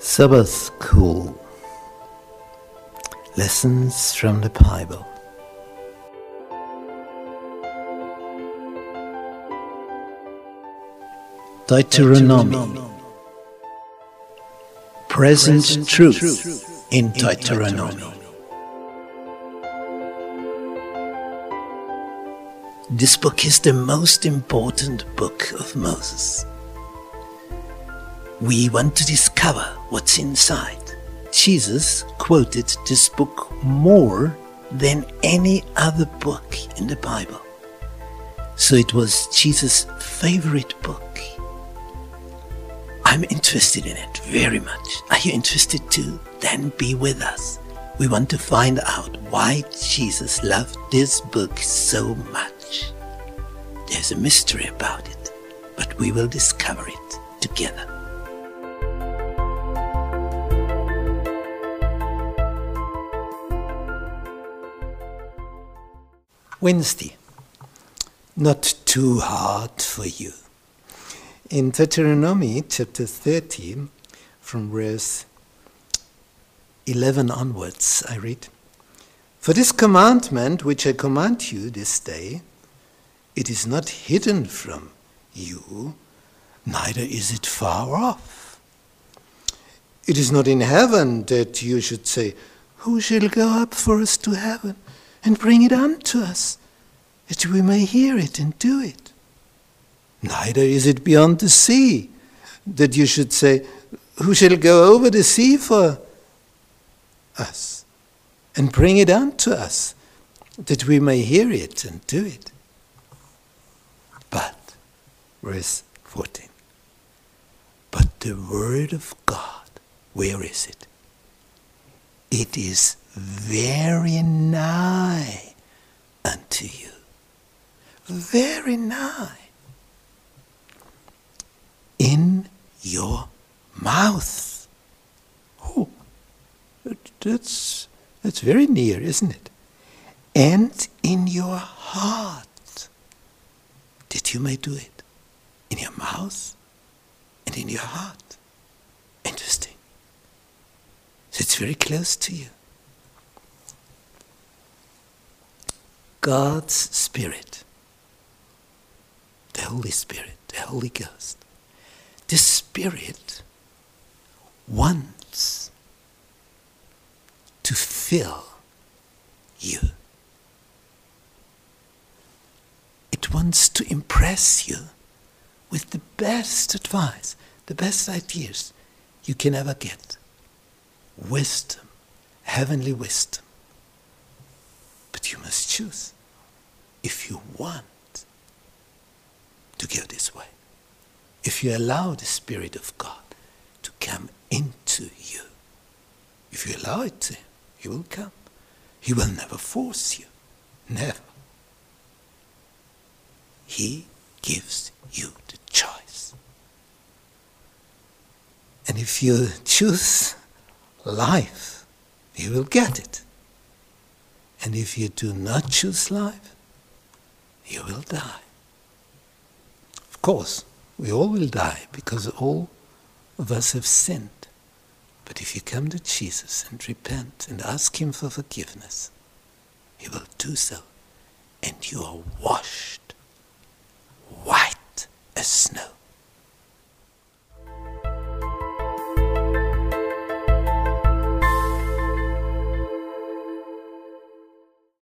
Sabbath School Lessons from the Bible. Deuteronomy Present Truth in Deuteronomy. This book is the most important book of Moses. We want to discover what's inside. Jesus quoted this book more than any other book in the Bible. So it was Jesus' favorite book. I'm interested in it very much. Are you interested too? Then be with us. We want to find out why Jesus loved this book so much. There's a mystery about it, but we will discover it together. Wednesday. Not too hard for you. In Deuteronomy chapter 30, from verse 11 onwards, I read For this commandment which I command you this day, it is not hidden from you, neither is it far off. It is not in heaven that you should say, Who shall go up for us to heaven and bring it unto us, that we may hear it and do it? Neither is it beyond the sea that you should say, Who shall go over the sea for us and bring it unto us, that we may hear it and do it? But, verse 14, but the word of God, where is it? It is very nigh unto you. Very nigh in your mouth. Oh, that's, that's very near, isn't it? And in your heart, that you may do it. In your mouth and in your heart. Interesting. So it's very close to you. God's Spirit, the Holy Spirit, the Holy Ghost, the Spirit wants to fill you. It wants to impress you with the best advice, the best ideas you can ever get. Wisdom, heavenly wisdom. But you must choose if you want go this way if you allow the Spirit of God to come into you. If you allow it to, He will come. He will never force you. Never. He gives you the choice. And if you choose life, you will get it. And if you do not choose life, you will die. Of course, we all will die because all of us have sinned. But if you come to Jesus and repent and ask Him for forgiveness, He will do so, and you are washed white as snow.